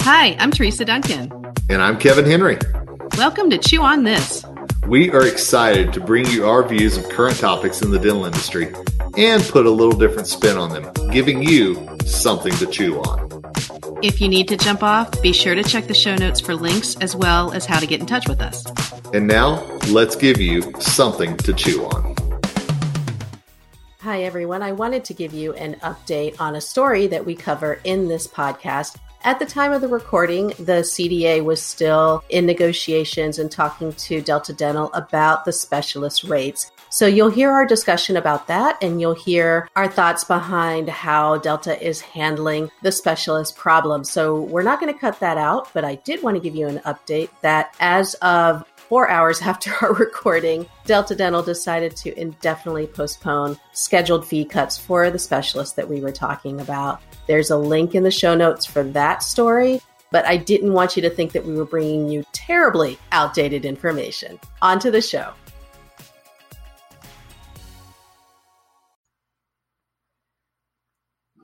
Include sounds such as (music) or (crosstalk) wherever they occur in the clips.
Hi, I'm Teresa Duncan. And I'm Kevin Henry. Welcome to Chew on This. We are excited to bring you our views of current topics in the dental industry and put a little different spin on them, giving you something to chew on. If you need to jump off, be sure to check the show notes for links as well as how to get in touch with us. And now, let's give you something to chew on. Hi, everyone. I wanted to give you an update on a story that we cover in this podcast. At the time of the recording, the CDA was still in negotiations and talking to Delta Dental about the specialist rates. So you'll hear our discussion about that and you'll hear our thoughts behind how Delta is handling the specialist problem. So we're not going to cut that out, but I did want to give you an update that as of four hours after our (laughs) recording, Delta Dental decided to indefinitely postpone scheduled fee cuts for the specialists that we were talking about. There's a link in the show notes for that story, but I didn't want you to think that we were bringing you terribly outdated information. On to the show.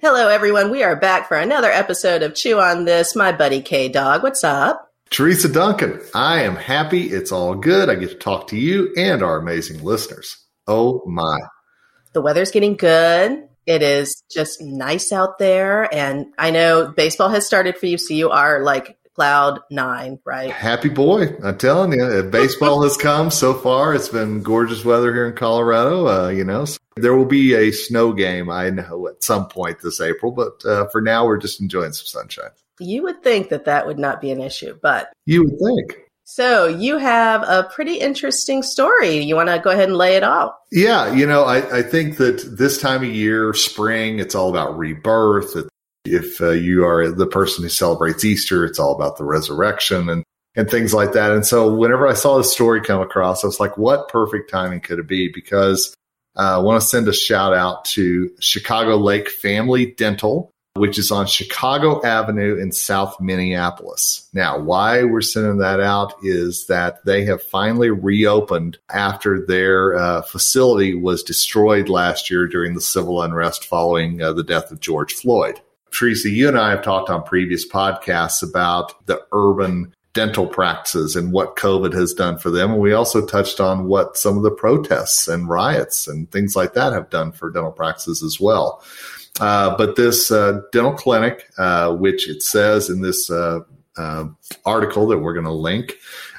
Hello, everyone. We are back for another episode of Chew on This. My buddy K Dog, what's up? Teresa Duncan, I am happy. It's all good. I get to talk to you and our amazing listeners. Oh my. The weather's getting good. It is just nice out there. And I know baseball has started for you, so you are like cloud nine, right? Happy boy. I'm telling you, baseball has come so far. It's been gorgeous weather here in Colorado. Uh, you know, so there will be a snow game, I know, at some point this April, but uh, for now, we're just enjoying some sunshine. You would think that that would not be an issue, but. You would think. So you have a pretty interesting story. You want to go ahead and lay it out? Yeah, you know, I, I think that this time of year, spring, it's all about rebirth. If uh, you are the person who celebrates Easter, it's all about the resurrection and and things like that. And so whenever I saw this story come across, I was like, what perfect timing could it be? Because uh, I want to send a shout out to Chicago Lake Family Dental, which is on Chicago Avenue in South Minneapolis. Now, why we're sending that out is that they have finally reopened after their uh, facility was destroyed last year during the civil unrest following uh, the death of George Floyd. Teresa, you and I have talked on previous podcasts about the urban dental practices and what COVID has done for them. And we also touched on what some of the protests and riots and things like that have done for dental practices as well. Uh, but this uh, dental clinic, uh, which it says in this uh, uh, article that we're going to link,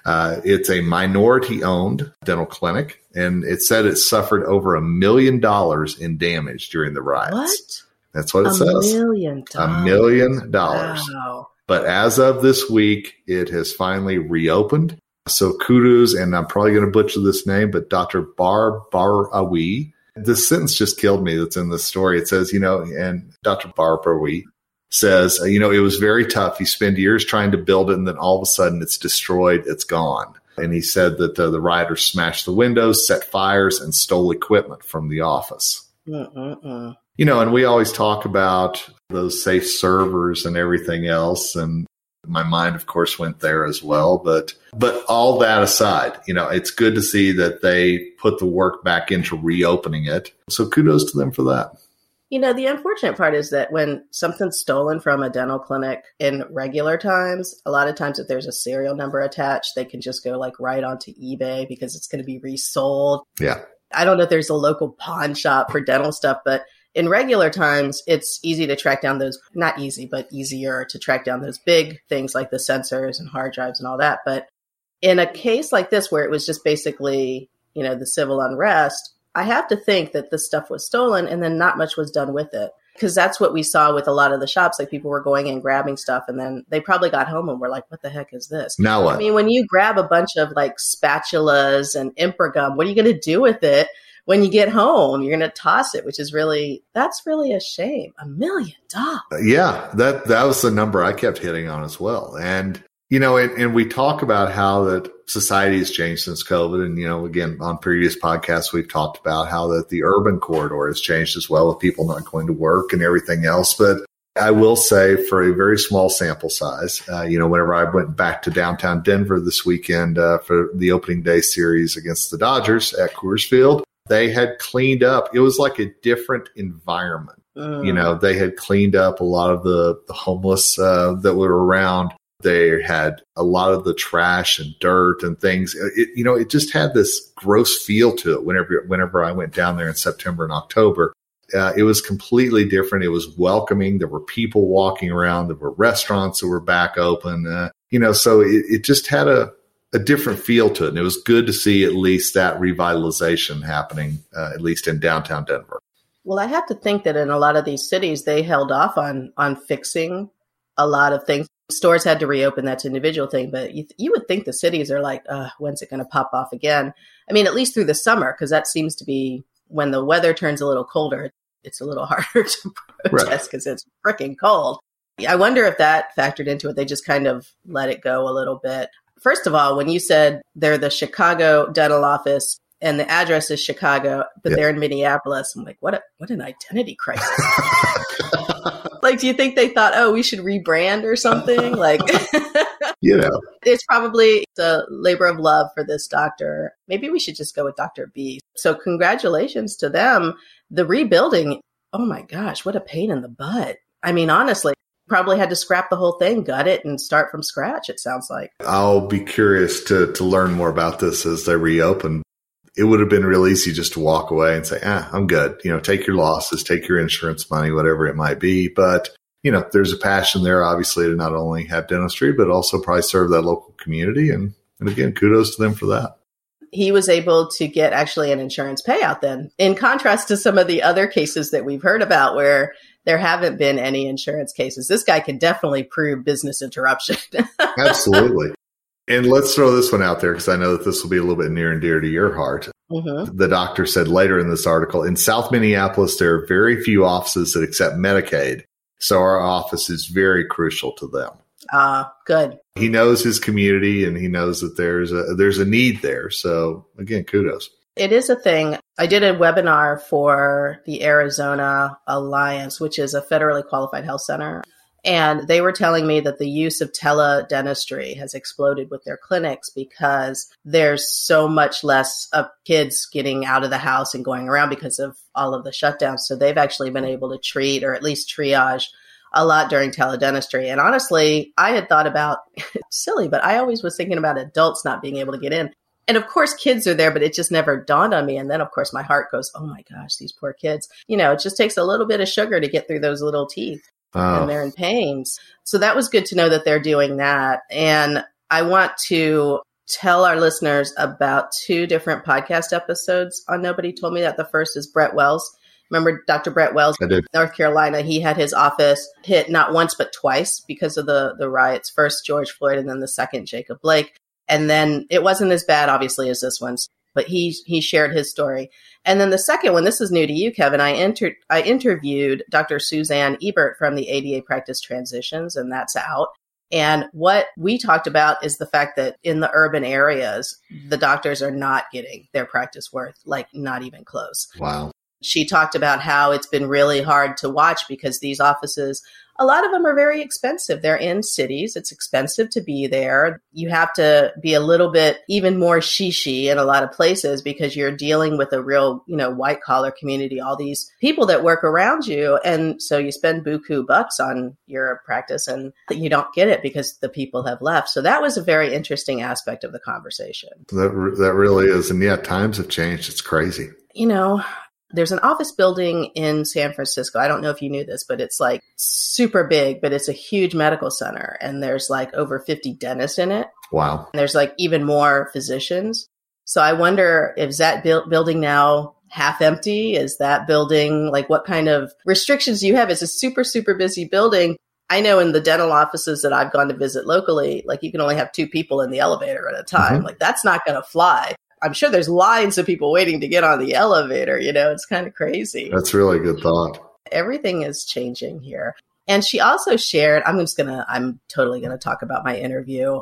uh, it's a minority owned dental clinic. And it said it suffered over a million dollars in damage during the riots. What? That's what it a says. Million dollars. A million dollars. Wow. But as of this week, it has finally reopened. So kudos, and I'm probably going to butcher this name, but Dr. Bar Barawi. This sentence just killed me that's in this story. It says, you know, and Dr. Barawi says, you know, it was very tough. You spend years trying to build it, and then all of a sudden it's destroyed, it's gone. And he said that uh, the rioters smashed the windows, set fires, and stole equipment from the office. Mm-mm-mm. You know, and we always talk about those safe servers and everything else. And my mind, of course, went there as well. But, but all that aside, you know, it's good to see that they put the work back into reopening it. So kudos to them for that. You know, the unfortunate part is that when something's stolen from a dental clinic in regular times, a lot of times if there's a serial number attached, they can just go like right onto eBay because it's going to be resold. Yeah. I don't know if there's a local pawn shop for dental stuff, but in regular times, it's easy to track down those, not easy, but easier to track down those big things like the sensors and hard drives and all that. But in a case like this, where it was just basically, you know, the civil unrest, I have to think that this stuff was stolen and then not much was done with it. Because that's what we saw with a lot of the shops. Like people were going and grabbing stuff, and then they probably got home and were like, "What the heck is this?" Now what? I mean, when you grab a bunch of like spatulas and gum, what are you going to do with it? When you get home, you're going to toss it, which is really, that's really a shame. A million dollars. Yeah, that, that was the number I kept hitting on as well. And, you know, and, and we talk about how that society has changed since COVID. And, you know, again, on previous podcasts, we've talked about how that the urban corridor has changed as well with people not going to work and everything else. But I will say for a very small sample size, uh, you know, whenever I went back to downtown Denver this weekend uh, for the opening day series against the Dodgers at Coors Field, they had cleaned up. It was like a different environment Mm. You know, they had cleaned up a lot of the, the homeless uh, that were around. They had a lot of the trash and dirt and things. It, you know, it just had this gross feel to it whenever whenever I went down there in September and October. Uh, it was completely different. It was welcoming. There were people walking around. There were restaurants that were back open. Uh, you know, so it, it just had a, a different feel to it. And it was good to see at least that revitalization happening, uh, at least in downtown Denver. Well, I have to think that in a lot of these cities, they held off on on fixing a lot of things. Stores had to reopen. That's an individual thing, but you, you would think the cities are like, uh, when's it going to pop off again? I mean, at least through the summer, because that seems to be when the weather turns a little colder. It's a little (laughs) harder to protest because right. it's freaking cold. I wonder if that factored into it. They just kind of let it go a little bit. First of all, when you said they're the Chicago dental office and the address is Chicago, but they're in Minneapolis. I'm like, what a, what an identity crisis. (laughs) like, do you think they thought, oh, we should rebrand or something? Like, (laughs) you know, it's probably the labor of love for this doctor. Maybe we should just go with Dr. B. So, congratulations to them. The rebuilding, oh my gosh, what a pain in the butt. I mean, honestly, probably had to scrap the whole thing, gut it, and start from scratch. It sounds like. I'll be curious to to learn more about this as they reopen it would have been real easy just to walk away and say, ah, I'm good. You know, take your losses, take your insurance money, whatever it might be. But, you know, there's a passion there, obviously, to not only have dentistry, but also probably serve that local community. And, and again, kudos to them for that. He was able to get actually an insurance payout then, in contrast to some of the other cases that we've heard about where there haven't been any insurance cases. This guy can definitely prove business interruption. (laughs) Absolutely. And let's throw this one out there because I know that this will be a little bit near and dear to your heart. Mm-hmm. The doctor said later in this article in South Minneapolis, there are very few offices that accept Medicaid. So our office is very crucial to them. Ah, uh, good. He knows his community and he knows that there's a there's a need there. So again, kudos. It is a thing. I did a webinar for the Arizona Alliance, which is a federally qualified health center and they were telling me that the use of teledentistry has exploded with their clinics because there's so much less of kids getting out of the house and going around because of all of the shutdowns. So they've actually been able to treat or at least triage a lot during teledentistry. And honestly, I had thought about (laughs) silly, but I always was thinking about adults not being able to get in. And of course, kids are there, but it just never dawned on me. And then, of course, my heart goes, oh my gosh, these poor kids. You know, it just takes a little bit of sugar to get through those little teeth and they're in pains. So that was good to know that they're doing that. And I want to tell our listeners about two different podcast episodes on Nobody Told Me That. The first is Brett Wells. Remember Dr. Brett Wells, North Carolina? He had his office hit not once but twice because of the the riots. First George Floyd, and then the second Jacob Blake. And then it wasn't as bad, obviously, as this one's but he he shared his story. And then the second one, this is new to you, Kevin. I entered I interviewed Dr. Suzanne Ebert from the ADA Practice Transitions, and that's out. And what we talked about is the fact that in the urban areas, the doctors are not getting their practice worth, like not even close. Wow. She talked about how it's been really hard to watch because these offices a lot of them are very expensive. They're in cities. It's expensive to be there. You have to be a little bit even more shishi in a lot of places because you're dealing with a real, you know, white collar community, all these people that work around you. And so you spend buku bucks on your practice and you don't get it because the people have left. So that was a very interesting aspect of the conversation. That, that really is. And yeah, times have changed. It's crazy you know, there's an office building in San Francisco. I don't know if you knew this, but it's like super big, but it's a huge medical center and there's like over 50 dentists in it. Wow. And there's like even more physicians. So I wonder if that bu- building now half empty? Is that building like what kind of restrictions do you have? It's a super, super busy building. I know in the dental offices that I've gone to visit locally, like you can only have two people in the elevator at a time. Mm-hmm. Like that's not going to fly. I'm sure there's lines of people waiting to get on the elevator. You know, it's kind of crazy. That's really good thought. Everything is changing here. And she also shared, I'm just going to, I'm totally going to talk about my interview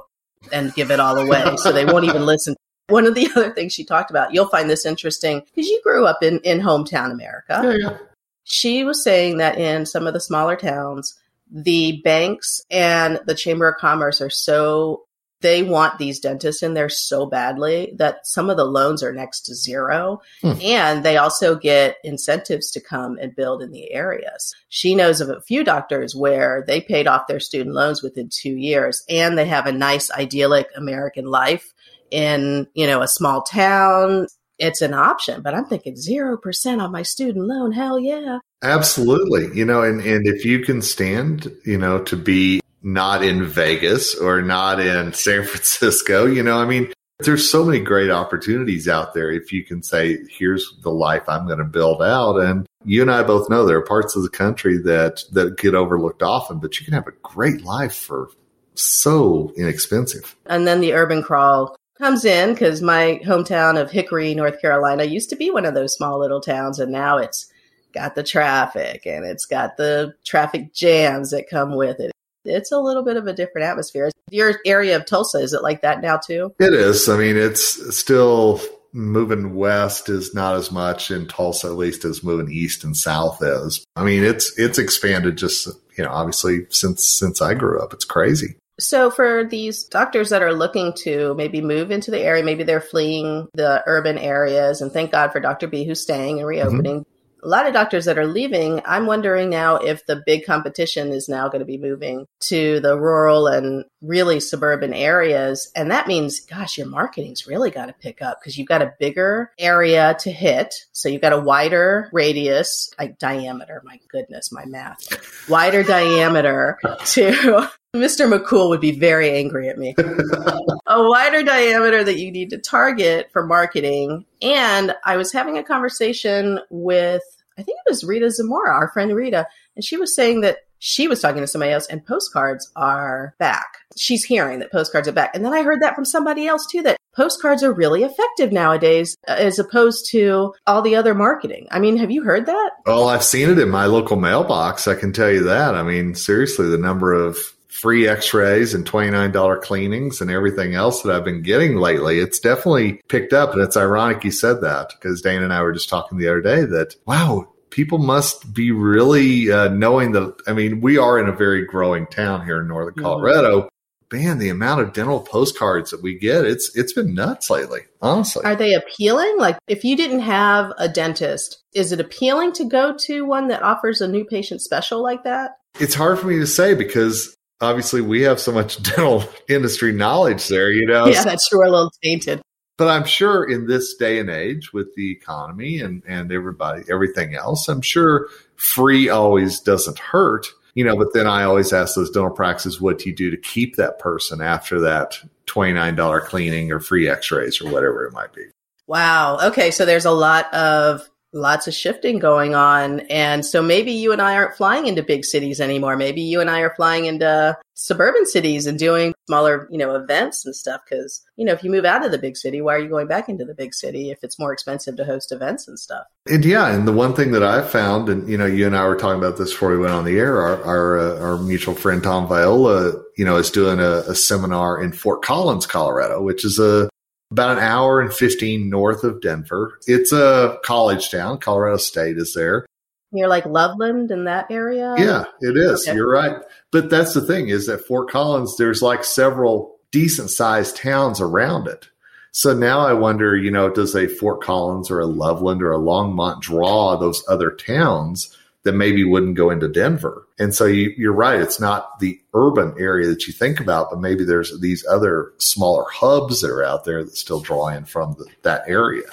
and give it all away (laughs) so they won't even listen. One of the (laughs) other things she talked about, you'll find this interesting because you grew up in, in hometown America. Yeah, yeah. She was saying that in some of the smaller towns, the banks and the Chamber of Commerce are so they want these dentists in there so badly that some of the loans are next to zero. Hmm. And they also get incentives to come and build in the areas. She knows of a few doctors where they paid off their student loans within two years and they have a nice, idyllic American life in, you know, a small town. It's an option, but I'm thinking 0% on my student loan. Hell yeah. Absolutely. You know, and, and if you can stand, you know, to be not in Vegas or not in (laughs) San Francisco. You know, I mean, there's so many great opportunities out there if you can say, here's the life I'm going to build out. And you and I both know there are parts of the country that, that get overlooked often, but you can have a great life for so inexpensive. And then the urban crawl comes in because my hometown of Hickory, North Carolina used to be one of those small little towns. And now it's got the traffic and it's got the traffic jams that come with it it's a little bit of a different atmosphere. Your area of Tulsa, is it like that now too? It is. I mean, it's still moving west is not as much in Tulsa, at least as moving east and south is. I mean, it's it's expanded just you know obviously since since I grew up. It's crazy. So for these doctors that are looking to maybe move into the area, maybe they're fleeing the urban areas, and thank God for Dr. B who's staying and reopening. Mm-hmm a lot of doctors that are leaving, I'm wondering now if the big competition is now going to be moving to the rural and really suburban areas. And that means, gosh, your marketing's really got to pick up because you've got a bigger area to hit. So you've got a wider radius, like diameter. My goodness, my math. Wider diameter to (laughs) Mr. McCool would be very angry at me. (laughs) a wider diameter that you need to target for marketing. And I was having a conversation with, I think it was Rita Zamora, our friend Rita, and she was saying that she was talking to somebody else and postcards are back. She's hearing that postcards are back. And then I heard that from somebody else too, that postcards are really effective nowadays as opposed to all the other marketing. I mean, have you heard that? Well, I've seen it in my local mailbox. I can tell you that. I mean, seriously, the number of free x-rays and $29 cleanings and everything else that I've been getting lately. It's definitely picked up. And it's ironic you said that because Dana and I were just talking the other day that, wow, people must be really uh, knowing that. I mean, we are in a very growing town here in Northern mm-hmm. Colorado. Man, the amount of dental postcards that we get, it's it's been nuts lately, honestly. Are they appealing? Like if you didn't have a dentist, is it appealing to go to one that offers a new patient special like that? It's hard for me to say because obviously we have so much (laughs) dental industry knowledge there, you know. Yeah, that's true. A little tainted. But I'm sure in this day and age with the economy and, and everybody, everything else, I'm sure free always doesn't hurt, you know, but then I always ask those dental practices, what do you do to keep that person after that $29 cleaning or free x-rays or whatever it might be? Wow. Okay. So there's a lot of lots of shifting going on. And so maybe you and I aren't flying into big cities anymore. Maybe you and I are flying into suburban cities and doing smaller, you know, events and stuff. Cause, you know, if you move out of the big city, why are you going back into the big city if it's more expensive to host events and stuff? And yeah. And the one thing that I've found, and, you know, you and I were talking about this before we went on the air, our, our, uh, our mutual friend Tom Viola, you know, is doing a, a seminar in Fort Collins, Colorado, which is a, about an hour and 15 north of Denver. It's a college town. Colorado State is there. You're like Loveland in that area? Yeah, it is. Okay. You're right. But that's the thing is that Fort Collins, there's like several decent sized towns around it. So now I wonder, you know, does a Fort Collins or a Loveland or a Longmont draw those other towns that maybe wouldn't go into Denver. And so you, are right. It's not the urban area that you think about, but maybe there's these other smaller hubs that are out there that still draw in from the, that area.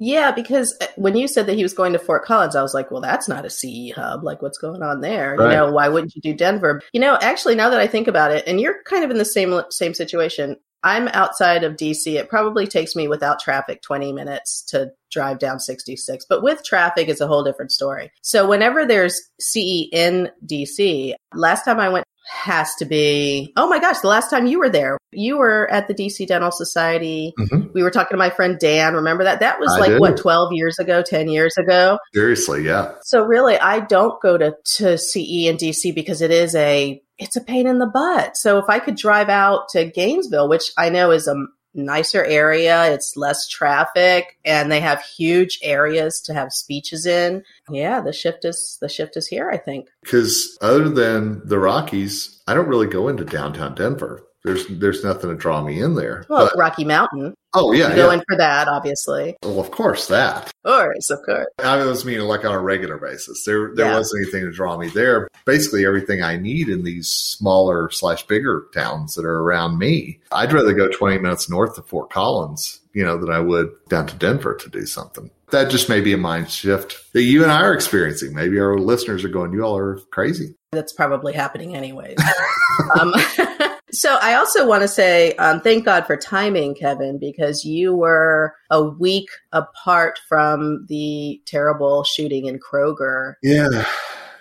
Yeah, because uh, when you said that he was going to Fort Collins, I was like, well, that's not a CE hub. Like, what's going on there? Right. You know, why wouldn't you do Denver? You know, actually, now that I think about it, and you're kind of in the same same situation. I'm outside of DC. It probably takes me without traffic 20 minutes to drive down 66, but with traffic it's a whole different story. So whenever there's CE in DC, last time I went has to be, oh my gosh, the last time you were there, you were at the DC Dental Society. Mm-hmm. We were talking to my friend Dan. Remember that? That was I like, did. what, 12 years ago, 10 years ago? Seriously, yeah. So really, I don't go to, to CE in DC because it is a it's a pain in the butt. So if I could drive out to Gainesville, which I know is a nicer area, it's less traffic, and they have huge areas to have speeches in. Yeah, the shift is the shift is here, I think. Because other than the Rockies, I don't really go into downtown Denver. There's there's nothing to draw me in there. Well, But- Rocky Mountain. oh yeah, You go yeah. in for that, obviously. Well, of course that. Of course, of course. I was meaning like on a regular basis. There there Yeah. wasn't anything to draw me there. Basically everything I need in these smaller slash bigger towns that are around me. I'd rather go twenty minutes north of Fort Collins, you know, than I would down to Denver to do something. That just may be a mind shift that you and I are experiencing. Maybe our listeners are going, You all are crazy. That's probably happening anyways. (laughs) um, (laughs) so I also want to say um, thank God for timing, Kevin, because you were a week apart from the terrible shooting in Kroger. Yeah.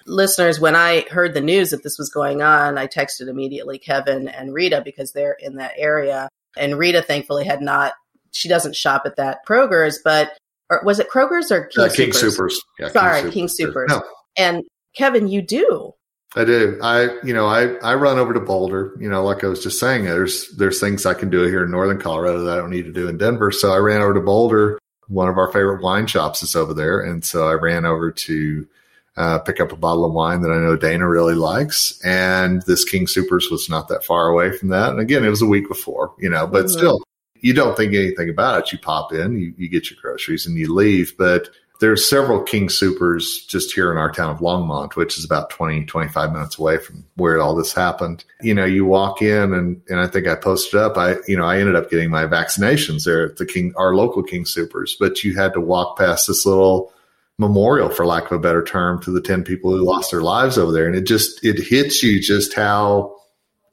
Listeners, when I heard the news that this was going on, I texted immediately Kevin and Rita because they're in that area. And Rita thankfully had not, she doesn't shop at that Kroger's, but, or was it Kroger's or King, Uh, King Soopers? Soopers. Yeah, Sorry, King Soopers. No, And Kevin, you do. I do. I, you know, I, I run over to Boulder, you know, like I was just saying, there's, there's things I can do here in Northern Colorado that I don't need to do in Denver. So I ran over to Boulder. One of our favorite wine shops is over there. And so I ran over to, uh, pick up a bottle of wine that I know Dana really likes. And this King Soopers was not that far away from that. And again, it was a week before, you know, but Mhm. still, you don't think anything about it. You pop in, you, you get your groceries and you leave. But there's several King Soopers just here in our town of Longmont, which is about 20, 25 minutes away from where all this happened. You know, you walk in and, and I think I posted up, I, you know, I ended up getting my vaccinations there at the King, our local King Soopers, but you had to walk past this little memorial, for lack of a better term, to the 10 people who lost their lives over there. And it just, it hits you just how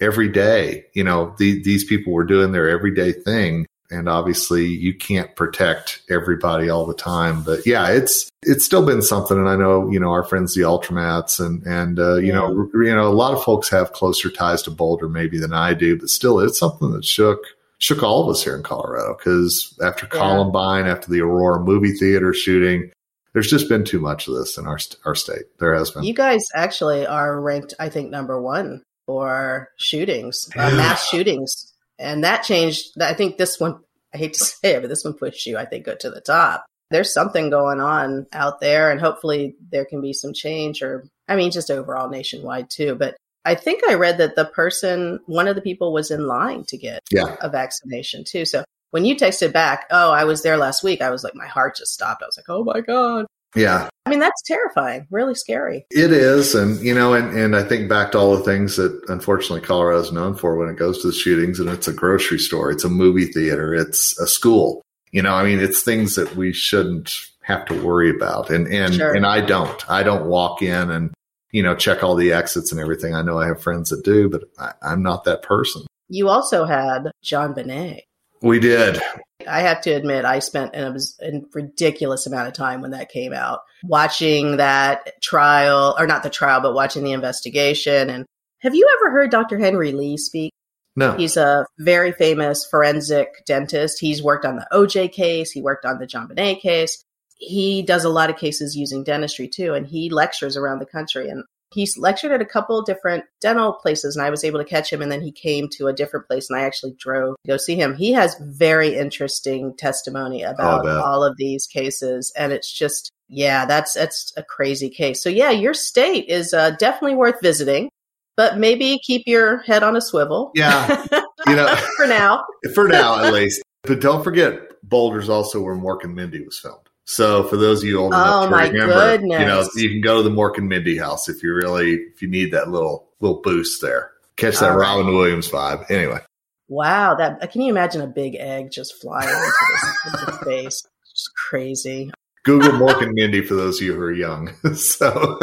every day, you know, the, these people were doing their everyday thing. And obviously you can't protect everybody all the time, but yeah, it's, it's still been something. And I know, you know, our friends, the Ultramats and, and, uh, you know, you know, a lot of folks have closer ties to Boulder maybe than I do, but still it's something that shook, shook all of us here in Colorado. Cause after Yeah. Columbine, after the Aurora movie theater shooting, there's just been too much of this in our, our state. There has been. You guys actually are ranked, I think, number one for shootings, uh, mass shootings. And that changed. I think this one, I hate to (laughs) say it, but this one pushed you, I think, to the top. There's something going on out there, and hopefully there can be some change, or I mean, just overall nationwide too. But I think I read that the person, one of the people was in line to get Yeah. a vaccination too. So when you texted back, oh, I was there last week, I was like, my heart just stopped. I was like, oh my God. Yeah. I mean, that's terrifying, really scary. It is, and you know, and, and I think back to all the things that unfortunately Colorado is known for when it goes to the shootings, and it's a grocery store, it's a movie theater, it's a school. You know, I mean, it's things that we shouldn't have to worry about, and and Sure. and I don't, I don't walk in and you know check all the exits and everything. I know I have friends that do, but I, I'm not that person. You also had JonBenét. We did, I have to admit, I spent an, a ridiculous amount of time when that came out watching that trial, or not the trial, but watching the investigation. And have you ever heard Dr. Henry Lee speak? no, He's a very famous forensic dentist. He's worked on the OJ case, he worked on the JonBenét case. He does a lot of cases using dentistry too, and he lectures around the country. And he's lectured at a couple different dental places, and I was able to catch him. And then he came to a different place, and I actually drove to go see him. He has very interesting testimony about all of these cases, and it's just yeah, that's that's a crazy case. So yeah, your state is uh, definitely worth visiting, but maybe keep your head on a swivel. yeah, (laughs) you know. for now. (laughs) for now at least. But don't forget, Boulder's also where Mork and Mindy was filmed. So for those of you old enough Oh, to my remember, goodness. you know, you can go to the Mork and Mindy house if you really if you need that little little boost there. Catch that right. Robin Williams vibe. Anyway, Wow, that uh, can you imagine a big egg just flying into, this, into space? Just crazy. Google Mork and Mindy for those of you who are young. (laughs) so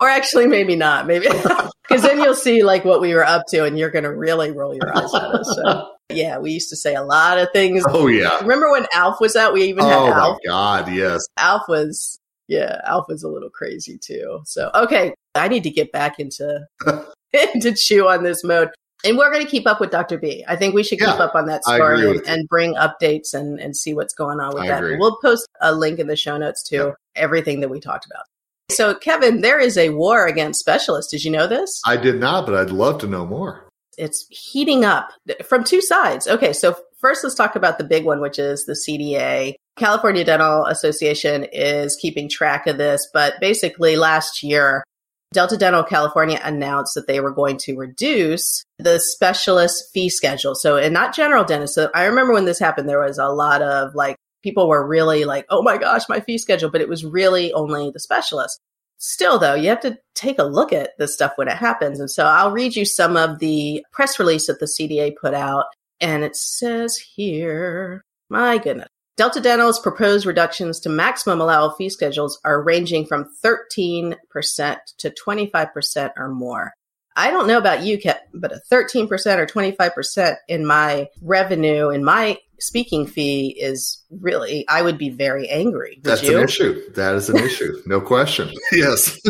Or actually, maybe not. Maybe (laughs) because then you'll see like what we were up to, and you're going to really roll your eyes at us. So yeah, we used to say a lot of things. (laughs) oh yeah. Remember when Alf was out? We even had Oh my Alf. God, yes. Alf was yeah, Alf was a little crazy too. So okay, I need to get back into (laughs) into chew on this mode. And we're going to keep up with Dr. B. I think we should keep Yeah, up on that story and, and bring updates and, and see what's going on with I that. agree. We'll post a link in the show notes to Yeah. everything that we talked about. So, Kevin, there is a war against specialists. Did you know this? I did not, but I'd love to know more. It's heating up from two sides. Okay, so first let's talk about the big one, which is the CDA. California Dental Association is keeping track of this, but basically last year Delta Dental California announced that they were going to reduce the specialist fee schedule. So, and not general dentists. So I remember when this happened, there was a lot of like, people were really like, oh my gosh, my fee schedule, but it was really only the specialist. Still, though, you have to take a look at this stuff when it happens. And so I'll read you some of the press release that the CDA put out. And it says here, my goodness. Delta Dental's proposed reductions to maximum allowable fee schedules are ranging from 13% to 25% or more. I don't know about you, Kat, but a 13% or 25% in my revenue, in my speaking fee is really, I would be very angry. Would That's you? an issue. That is an issue. No question. (laughs) Yes.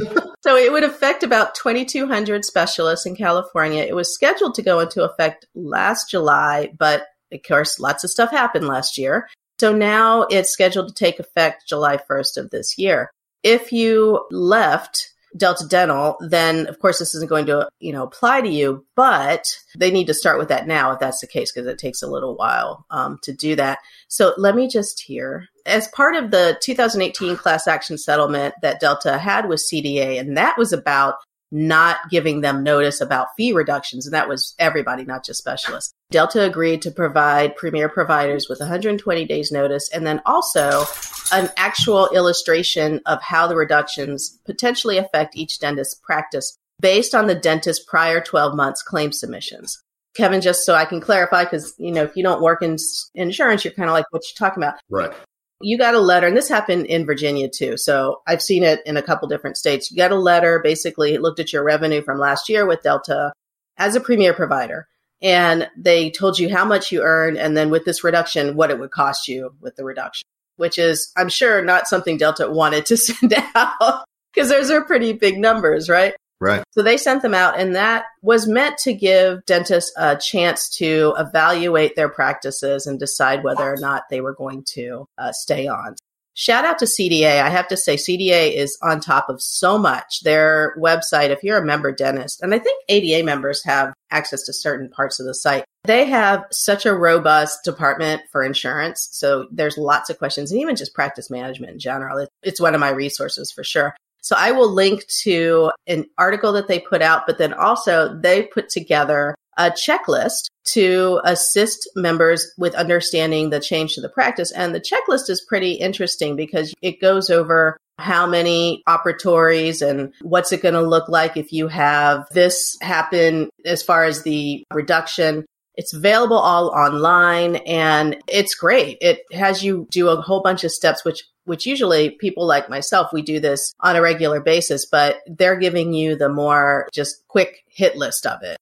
So it would affect about 2,200 specialists in California. It was scheduled to go into effect last July, but of course, lots of stuff happened last year. So now it's scheduled to take effect July 1st of this year. If you left Delta Dental, then of course this isn't going to, you know, apply to you, but they need to start with that now if that's the case, because it takes a little while um, to do that. So let me just hear. As part of the 2018 class action settlement that Delta had with CDA, and that was about not giving them notice about fee reductions. And that was everybody, not just specialists. Delta agreed to provide premier providers with 120 days notice and then also an actual illustration of how the reductions potentially affect each dentist's practice based on the dentist's prior 12 months claim submissions. Kevin, just so I can clarify, because you know, if you don't work in insurance, you're kind of like, what you talking about? right. You got a letter, and this happened in Virginia too. So I've seen it in a couple different states. You got a letter, basically looked at your revenue from last year with Delta as a premier provider. And they told you how much you earned, and then with this reduction, what it would cost you with the reduction, which is, I'm sure, not something Delta wanted to (laughs) send out because those are pretty big numbers, right? Right. So they sent them out, and that was meant to give dentists a chance to evaluate their practices and decide whether or not they were going to uh, stay on. Shout out to CDA. I have to say, CDA is on top of so much. Their website, if you're a member dentist, and I think ADA members have access to certain parts of the site, they have such a robust department for insurance. So there's lots of questions, and even just practice management in general. It's one of my resources for sure. So I will link to an article that they put out, but then also they put together a checklist to assist members with understanding the change to the practice. And the checklist is pretty interesting because it goes over how many operatories and what's it going to look like if you have this happen as far as the reduction. It's available all online and it's great. It has you do a whole bunch of steps, which which usually people like myself, we do this on a regular basis, but they're giving you the more just quick hit list of it.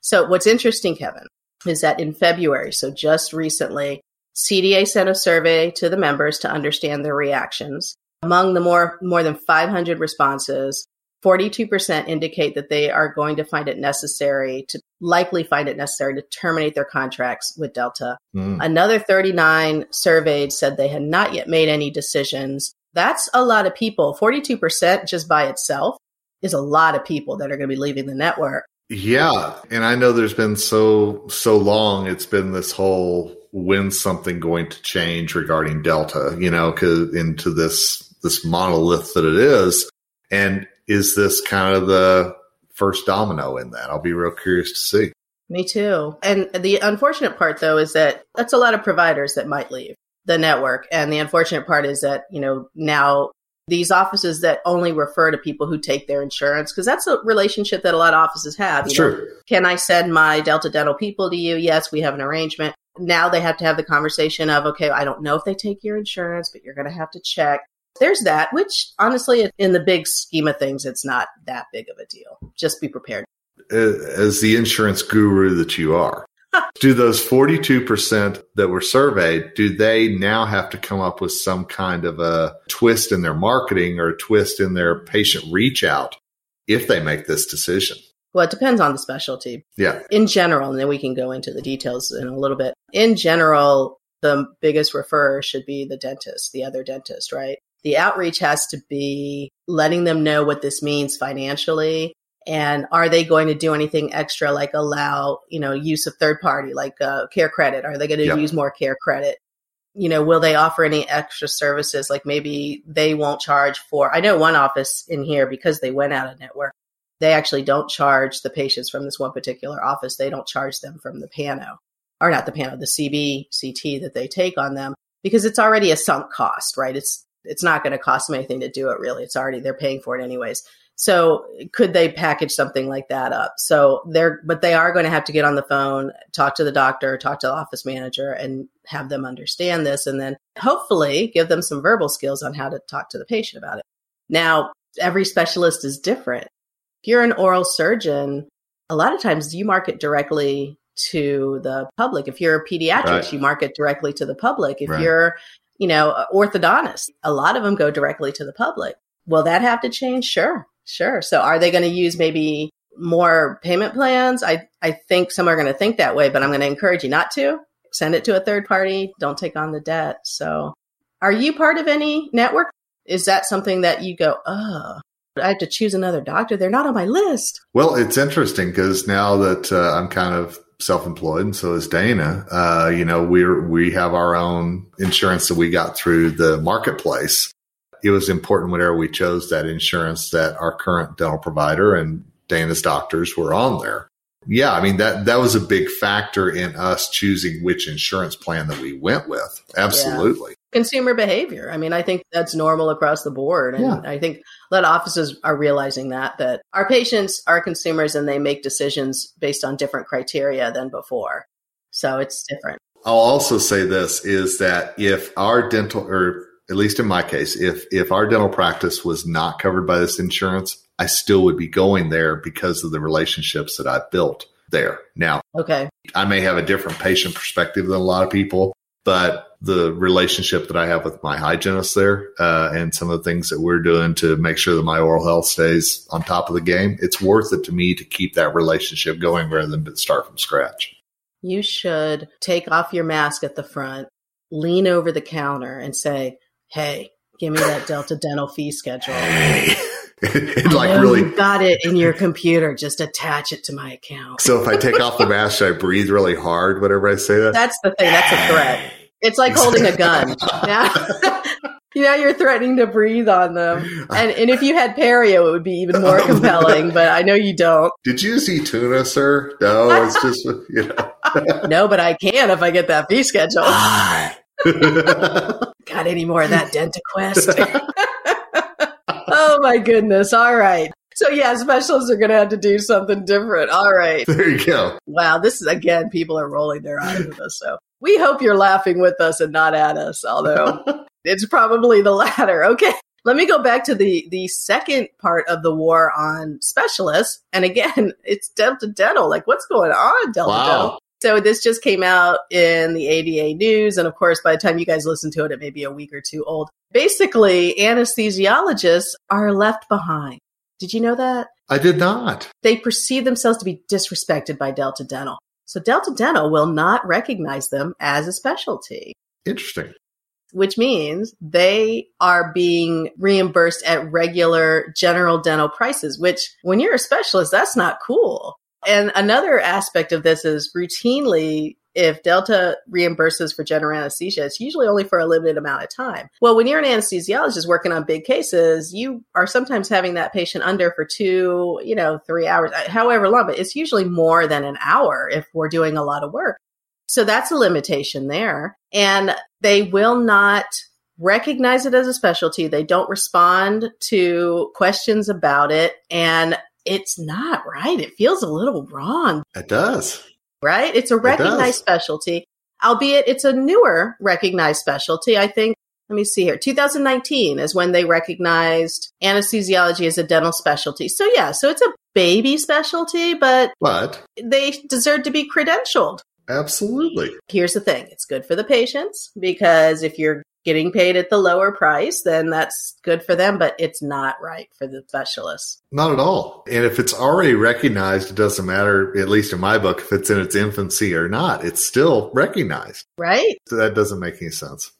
So what's interesting, Kevin, is that in February, so just recently, CDA sent a survey to the members to understand their reactions. Among the more, more than 500 responses, 42% indicate that they are going to find it necessary to likely find it necessary to terminate their contracts with Delta. Mm. Another 39 surveyed said they had not yet made any decisions. That's a lot of people. 42% just by itself is a lot of people that are going to be leaving the network. Yeah, and I know there's been so so long. It's been this whole when's something going to change regarding Delta, you know, cause into this this monolith that it is, and is this kind of the first domino in that? I'll be real curious to see. Me too. And the unfortunate part, though, is that that's a lot of providers that might leave the network. And the unfortunate part is that, you know, now these offices that only refer to people who take their insurance, because that's a relationship that a lot of offices have. You know, can I send my Delta Dental people to you? Yes, we have an arrangement. Now they have to have the conversation of, okay, I don't know if they take your insurance, but you're going to have to check. There's that, which honestly, in the big scheme of things, it's not that big of a deal. Just be prepared. As the insurance guru that you are, (laughs) do those 42% that were surveyed, do they now have to come up with some kind of a twist in their marketing or a twist in their patient reach out if they make this decision? Well, it depends on the specialty. Yeah. in general, and then we can go into the details in a little bit. In general, the biggest referrer should be the dentist, the other dentist, right? The outreach has to be letting them know what this means financially. And are they going to do anything extra, like allow, you know, use of third party, like uh, CareCredit? Are they going to Yeah. use more CareCredit? you know, will they offer any extra services? Like maybe they won't charge for, I know one office in here because they went out of network, they actually don't charge the patients from this one particular office. They don't charge them from the Pano or not the Pano, the CBCT that they take on them because it's already a sunk cost, right? It's, it's not going to cost them anything to do it really. It's already, they're paying for it anyways. So could they package something like that up? So they're, but they are going to have to get on the phone, talk to the doctor, talk to the office manager and have them understand this. And then hopefully give them some verbal skills on how to talk to the patient about it. Now, every specialist is different. If you're an oral surgeon, a lot of times you market directly to the public. If you're a pediatrics, right. you market directly to the public. If right. you're, you know, orthodontist, a lot of them go directly to the public. Will that have to change? Sure. Sure. So are they going to use maybe more payment plans? I, I think some are going to think that way, but I'm going to encourage you not to. Send it to a third party. Don't take on the debt. So are you part of any network? Is that something that you go, oh, I have to choose another doctor? They're not on my list. Well, it's interesting because now that uh, I'm kind of self-employed and so is Dana, uh, you know, we're, we have our own insurance that we got through the marketplace it was important whenever we chose that insurance that our current dental provider and Dana's doctors were on there. Yeah, I mean that that was a big factor in us choosing which insurance plan that we went with. Absolutely. Yeah. Consumer behavior. I mean, I think that's normal across the board. And yeah. I think a lot of offices are realizing that that our patients are consumers and they make decisions based on different criteria than before. So it's different. I'll also say this is that if our dental or at least in my case, if if our dental practice was not covered by this insurance, I still would be going there because of the relationships that I've built there. Now, okay, I may have a different patient perspective than a lot of people, but the relationship that I have with my hygienist there uh, and some of the things that we're doing to make sure that my oral health stays on top of the game, it's worth it to me to keep that relationship going rather than start from scratch. You should take off your mask at the front, lean over the counter, and say, hey, give me that Delta (laughs) Dental fee schedule. Hey. (laughs) like really you got it in your computer. Just attach it to my account. so if I take off the mask, I breathe really hard whenever I say that. That's the thing. That's a threat. It's like holding a gun. Now, (laughs) now you're threatening to breathe on them. And and if you had perio, it would be even more compelling. But I know you don't. Did you see tuna, sir? No, it's (laughs) just you know. no, but I can if I get that fee schedule. Ah. Got any more of that DentaQuest? oh my goodness. All right. So yeah, specialists are going to have to do something different. All right. There you go. Wow. This is again, people are rolling their eyes at us. So we hope you're laughing with us and not at us, although (laughs) it's probably the latter. Okay. Let me go back to the, the second part of the war on specialists. And again, (laughs) it's Delta Dental. Like what's going on, Delta wow. Dental? So this just came out in the ADA news. And of course, by the time you guys listen to it, it may be a week or two old. Basically, anesthesiologists are left behind. Did you know that? I did not. They perceive themselves to be disrespected by Delta Dental. So Delta Dental will not recognize them as a specialty. Interesting. Which means they are being reimbursed at regular general dental prices, which when you're a specialist, that's not cool. And another aspect of this is routinely if Delta reimburses for general anesthesia, it's usually only for a limited amount of time. Well, when you're an anesthesiologist working on big cases, you are sometimes having that patient under for two, you know, three hours, uh, however long, but it's usually more than an hour if we're doing a lot of work. So that's a limitation there. And they will not recognize it as a specialty. They don't respond to questions about it. And it's not right. It feels a little wrong. It does. Right? It's a recognized it specialty, albeit it's a newer recognized specialty. I think, let me see here. 2019 is when they recognized anesthesiology as a dental specialty. So yeah, so it's a baby specialty, but, but they deserve to be credentialed. Absolutely. Here's the thing. It's good for the patients because if you're getting paid at the lower price, then that's good for them, but it's not right for the specialists. Not at all. And if it's already recognized, it doesn't matter, at least in my book, if it's in its infancy or not, it's still recognized. Right. So that doesn't make any sense.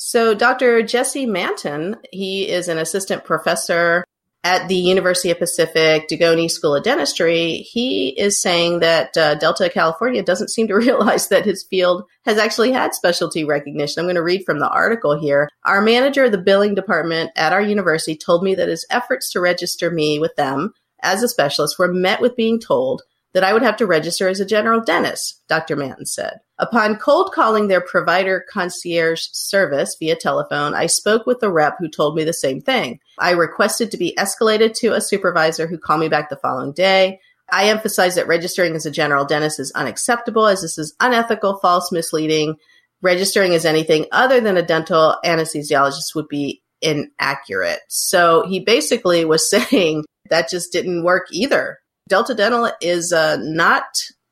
So, Dr. Jesse Manton, he is an assistant professor at the University of Pacific Dugoni School of Dentistry, he is saying that uh, Delta California doesn't seem to (laughs) realize that his field has actually had specialty recognition. I'm going to read from the article here. Our manager of the billing department at our university told me that his efforts to register me with them as a specialist were met with being told that I would have to register as a general dentist, Dr. Manton said. Upon cold calling their provider concierge service via telephone, I spoke with the rep who told me the same thing. I requested to be escalated to a supervisor who called me back the following day. I emphasized that registering as a general dentist is unacceptable as this is unethical, false, misleading. Registering as anything other than a dental anesthesiologist would be inaccurate. So he basically was (laughs) saying that just didn't work either. Delta Dental is uh, not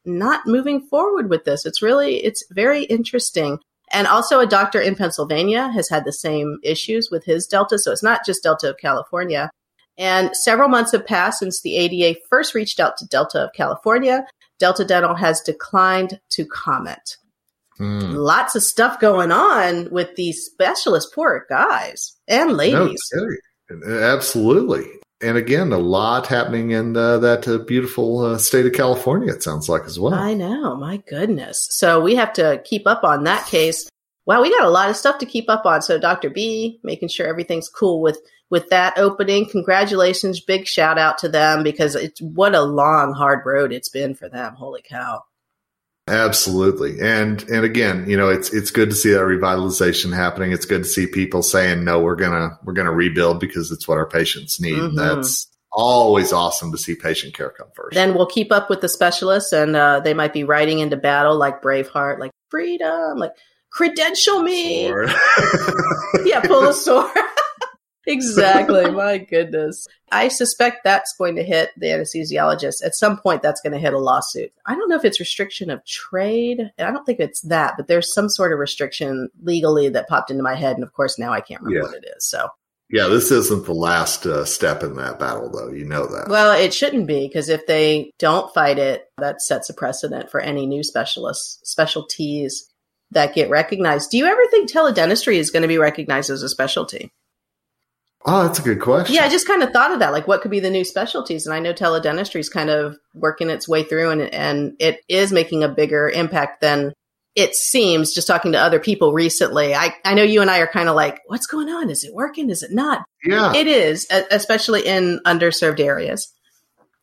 not moving forward with this. It's really it's very interesting. And also a doctor in Pennsylvania has had the same issues with his Delta, so it's not just Delta of California. And several months have passed since the ADA first reached out to Delta of California. Delta Dental has declined to comment. Mm. Lots of stuff going on with these specialist poor guys and ladies. No, absolutely and again, a lot happening in uh, that uh, beautiful uh, state of California. It sounds like as well. I know, my goodness. So we have to keep up on that case. Wow, we got a lot of stuff to keep up on. So Dr. B, making sure everything's cool with with that opening. Congratulations, big shout out to them because it's what a long, hard road it's been for them. Holy cow! Absolutely. And and again, you know, it's it's good to see that revitalization happening. It's good to see people saying, no, we're gonna we're gonna rebuild because it's what our patients need. Mm-hmm. That's always awesome to see patient care come first. Then we'll keep up with the specialists and uh, they might be riding into battle like Braveheart, like freedom, like credential me. (laughs) yeah, pull a sword. (laughs) exactly. (laughs) My goodness. I suspect that's going to hit the anesthesiologist. At some point, that's going to hit a lawsuit. I don't know if it's restriction of trade. I don't think it's that, but there's some sort of restriction legally that popped into my head. And of course, now I can't remember yeah. what it is. So. Yeah, this isn't the last uh, step in that battle, though. You know that. Well, it shouldn't be because if they don't fight it, that sets a precedent for any new specialists, specialties that get recognized. Do you ever think teledentistry is going to be recognized as a specialty? Oh, that's a good question. Yeah, I just kind of thought of that. Like, what could be the new specialties? And I know teledentistry is kind of working its way through, and and it is making a bigger impact than it seems. Just talking to other people recently, I I know you and I are kind of like, what's going on? Is it working? Is it not? Yeah, it is, especially in underserved areas.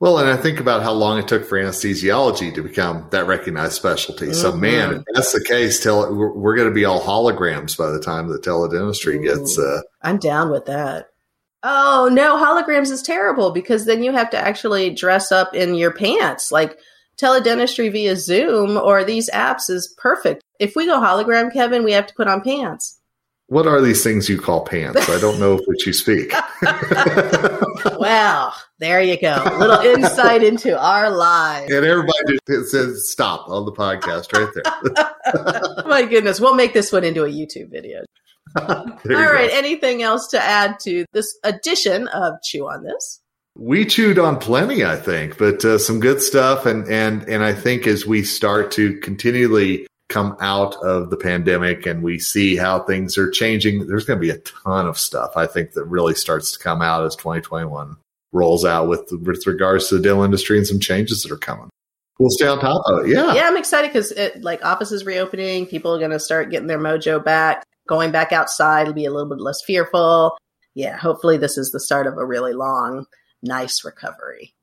Well, and I think about how long it took for anesthesiology to become that recognized specialty. Mm-hmm. So, man, if that's the case, tell we're, we're going to be all holograms by the time the teledentistry Ooh, gets. Uh, I'm down with that. Oh no, holograms is terrible because then you have to actually dress up in your pants. Like teledentistry via Zoom or these apps is perfect. If we go hologram, Kevin, we have to put on pants. What are these things you call pants? I don't know which you speak. (laughs) well, there you go. A little insight into our lives. And everybody just says stop on the podcast right there. (laughs) My goodness. We'll make this one into a YouTube video. All right. Go. Anything else to add to this edition of Chew on This? We chewed on plenty, I think, but uh, some good stuff. And, and, and I think as we start to continually come out of the pandemic and we see how things are changing, there's going to be a ton of stuff I think that really starts to come out as 2021 rolls out with, with regards to the dental industry and some changes that are coming. We'll stay on top of it. Yeah. Yeah, I'm excited because like offices reopening, people are going to start getting their mojo back going back outside will be a little bit less fearful. Yeah, hopefully this is the start of a really long, nice recovery.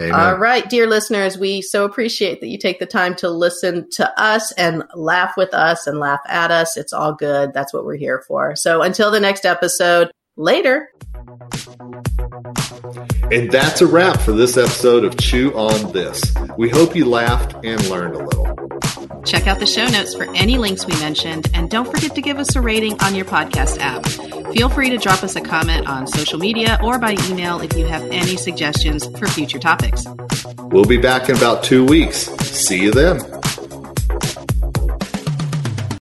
Amen. All right, dear listeners, we so appreciate that you take the time to listen to us and laugh with us and laugh at us. It's all good. That's what we're here for. So until the next episode, later. And that's a wrap for this episode of Chew on This. We hope you laughed and learned a little. Check out the show notes for any links we mentioned, and don't forget to give us a rating on your podcast app. Feel free to drop us a comment on social media or by email if you have any suggestions for future topics. We'll be back in about two weeks. See you then.